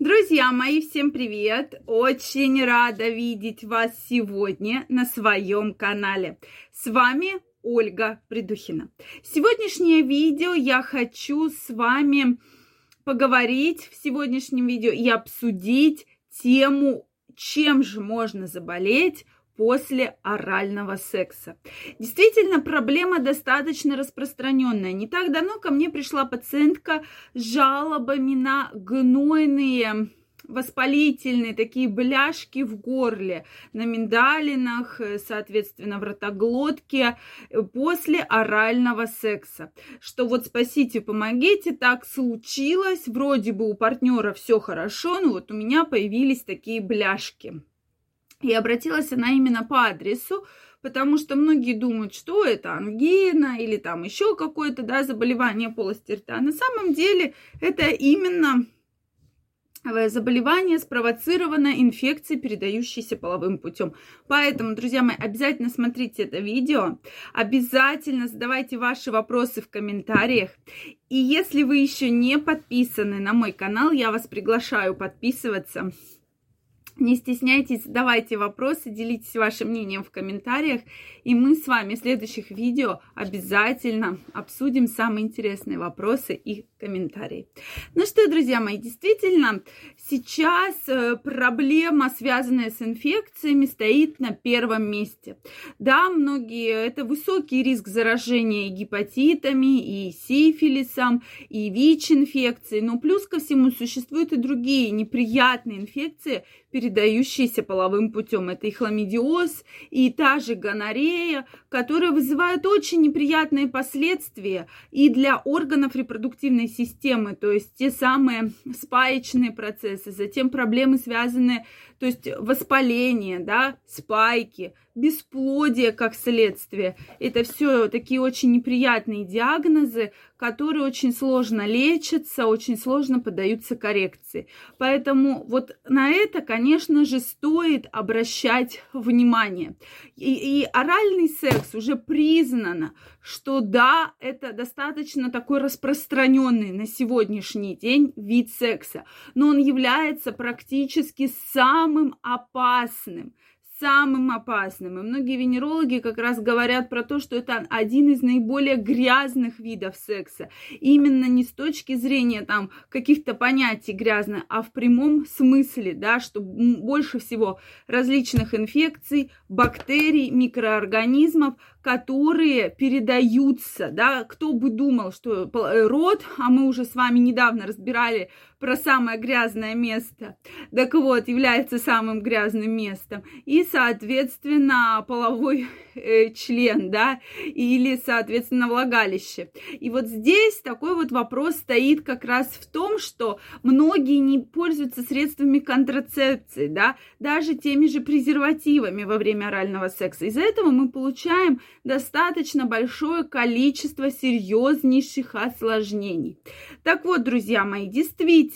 Друзья мои, всем привет! Очень рада видеть вас сегодня на своем канале. С вами Ольга Придухина. Сегодняшнее видео я хочу с вами поговорить в сегодняшнем видео и обсудить тему, чем же можно заболеть после орального секса. Действительно, проблема достаточно распространенная. Не так давно ко мне пришла пациентка с жалобами на гнойные воспалительные такие бляшки в горле, на миндалинах, соответственно, в ротоглотке после орального секса. Что вот спасите, помогите, так случилось, вроде бы у партнера все хорошо, но вот у меня появились такие бляшки. И обратилась она именно по адресу, потому что многие думают, что это ангина или там еще какое-то да, заболевание полости рта. На самом деле это именно э, заболевание спровоцировано инфекцией, передающейся половым путем. Поэтому, друзья мои, обязательно смотрите это видео, обязательно задавайте ваши вопросы в комментариях. И если вы еще не подписаны на мой канал, я вас приглашаю подписываться. Не стесняйтесь, задавайте вопросы, делитесь вашим мнением в комментариях. И мы с вами в следующих видео обязательно обсудим самые интересные вопросы и комментарии. Ну что, друзья мои, действительно, сейчас э, проблема, связанная с инфекциями, стоит на первом месте. Да, многие, это высокий риск заражения и гепатитами, и сифилисом, и ВИЧ-инфекцией, но плюс ко всему существуют и другие неприятные инфекции, передающиеся половым путем. Это и хламидиоз, и та же гонорея, которая вызывает очень неприятные последствия и для органов репродуктивной системы, то есть те самые спаечные процессы, затем проблемы, связанные, то есть воспаление, да, спайки, бесплодие как следствие. Это все такие очень неприятные диагнозы, которые очень сложно лечатся, очень сложно поддаются коррекции. Поэтому вот на это, конечно же, стоит обращать внимание. И, и оральный секс уже признано, что да, это достаточно такой распространенный на сегодняшний день вид секса, но он является практически самым опасным самым опасным. И многие венерологи как раз говорят про то, что это один из наиболее грязных видов секса. именно не с точки зрения там каких-то понятий грязно, а в прямом смысле, да, что больше всего различных инфекций, бактерий, микроорганизмов, которые передаются, да, кто бы думал, что э, род, а мы уже с вами недавно разбирали про самое грязное место, так вот, является самым грязным местом, и, соответственно, половой э, член, да, или, соответственно, влагалище. И вот здесь такой вот вопрос стоит как раз в том, что многие не пользуются средствами контрацепции, да, даже теми же презервативами во время орального секса. Из-за этого мы получаем достаточно большое количество серьезнейших осложнений. Так вот, друзья мои, действительно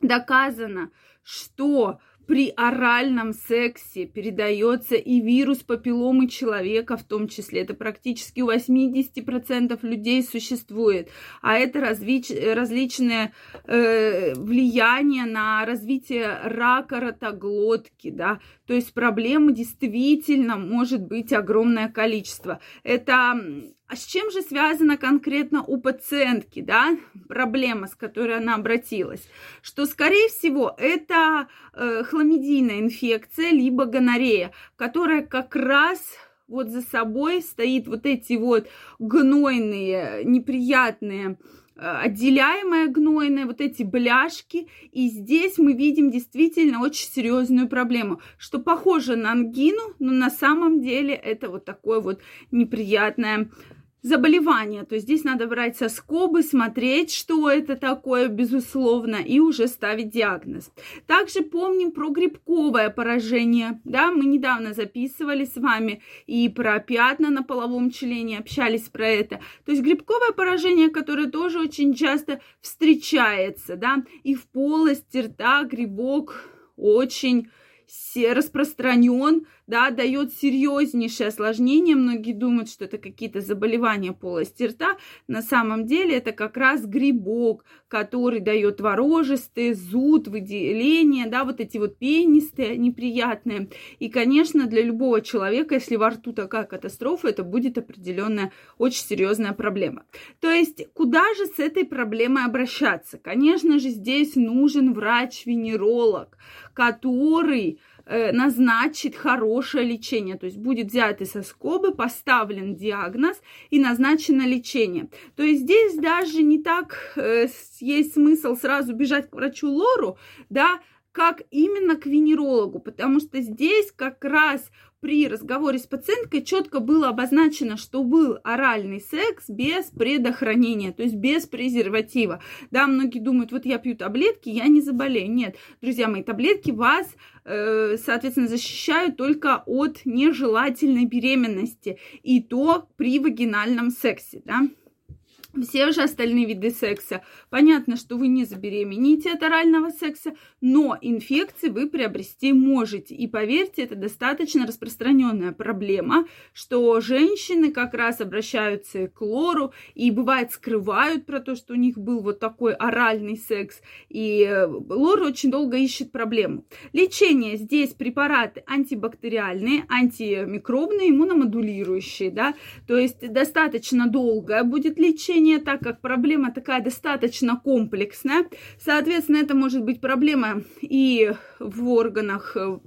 доказано, что при оральном сексе передается и вирус папилломы человека в том числе. Это практически у 80% людей существует. А это различ, различные э, влияния на развитие рака ротоглотки, да. То есть проблем действительно может быть огромное количество. Это а с чем же связана конкретно у пациентки, да, проблема, с которой она обратилась? Что, скорее всего, это э, хламидийная инфекция, либо гонорея, которая как раз вот за собой стоит вот эти вот гнойные, неприятные э, отделяемое гнойное, вот эти бляшки. И здесь мы видим действительно очень серьезную проблему, что похоже на ангину, но на самом деле это вот такое вот неприятное заболевания. То здесь надо брать со скобы, смотреть, что это такое, безусловно, и уже ставить диагноз. Также помним про грибковое поражение. Да, мы недавно записывали с вами и про пятна на половом члене, общались про это. То есть грибковое поражение, которое тоже очень часто встречается, да, и в полости рта грибок очень распространен, да, дает серьезнейшее осложнение. Многие думают, что это какие-то заболевания полости рта. На самом деле это как раз грибок, который дает творожистые, зуд, выделение, да, вот эти вот пенистые, неприятные. И, конечно, для любого человека, если во рту такая катастрофа, это будет определенная очень серьезная проблема. То есть, куда же с этой проблемой обращаться? Конечно же, здесь нужен врач-венеролог, который назначит хорошее лечение, то есть будет взят из скобы, поставлен диагноз и назначено лечение. То есть здесь даже не так э, есть смысл сразу бежать к врачу Лору, да, как именно к венерологу, потому что здесь как раз при разговоре с пациенткой четко было обозначено, что был оральный секс без предохранения, то есть без презерватива. Да, многие думают, вот я пью таблетки, я не заболею. Нет, друзья мои, таблетки вас, э, соответственно, защищают только от нежелательной беременности, и то при вагинальном сексе, да все же остальные виды секса. Понятно, что вы не забеременеете от орального секса, но инфекции вы приобрести можете. И поверьте, это достаточно распространенная проблема, что женщины как раз обращаются к лору и бывает скрывают про то, что у них был вот такой оральный секс. И э, лор очень долго ищет проблему. Лечение здесь препараты антибактериальные, антимикробные, иммуномодулирующие, да, то есть достаточно долгое будет лечение лечения, так как проблема такая достаточно комплексная. Соответственно, это может быть проблема и в органах э,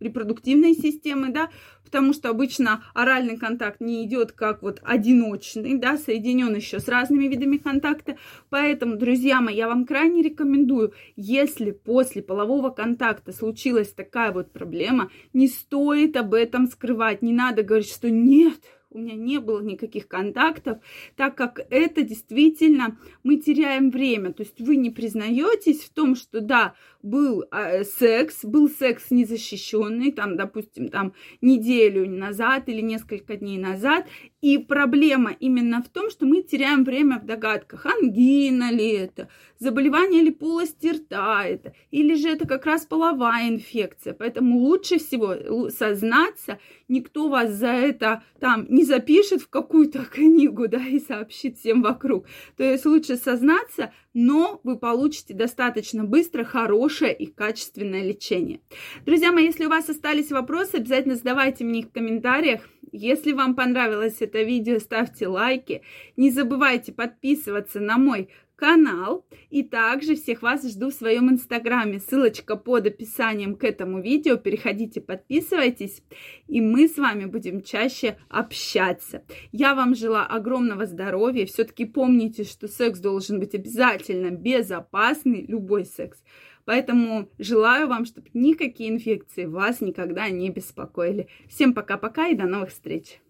репродуктивной системы, да, потому что обычно оральный контакт не идет как вот одиночный, да, соединен еще с разными видами контакта. Поэтому, друзья мои, я вам крайне рекомендую, если после полового контакта случилась такая вот проблема, не стоит об этом скрывать, не надо говорить, что нет, у меня не было никаких контактов, так как это действительно мы теряем время. То есть вы не признаетесь в том, что да, был э, секс, был секс незащищенный, там, допустим, там неделю назад или несколько дней назад, и проблема именно в том, что мы теряем время в догадках, ангина ли это, заболевание ли полости рта это, или же это как раз половая инфекция. Поэтому лучше всего сознаться, никто вас за это там не запишет в какую-то книгу, да, и сообщит всем вокруг. То есть лучше сознаться, но вы получите достаточно быстро хорошее и качественное лечение. Друзья мои, если у вас остались вопросы, обязательно задавайте мне их в комментариях. Если вам понравилось это видео, ставьте лайки. Не забывайте подписываться на мой канал. И также всех вас жду в своем инстаграме. Ссылочка под описанием к этому видео. Переходите, подписывайтесь. И мы с вами будем чаще общаться. Я вам желаю огромного здоровья. Все-таки помните, что секс должен быть обязательно безопасный. Любой секс. Поэтому желаю вам, чтобы никакие инфекции вас никогда не беспокоили. Всем пока-пока и до новых встреч!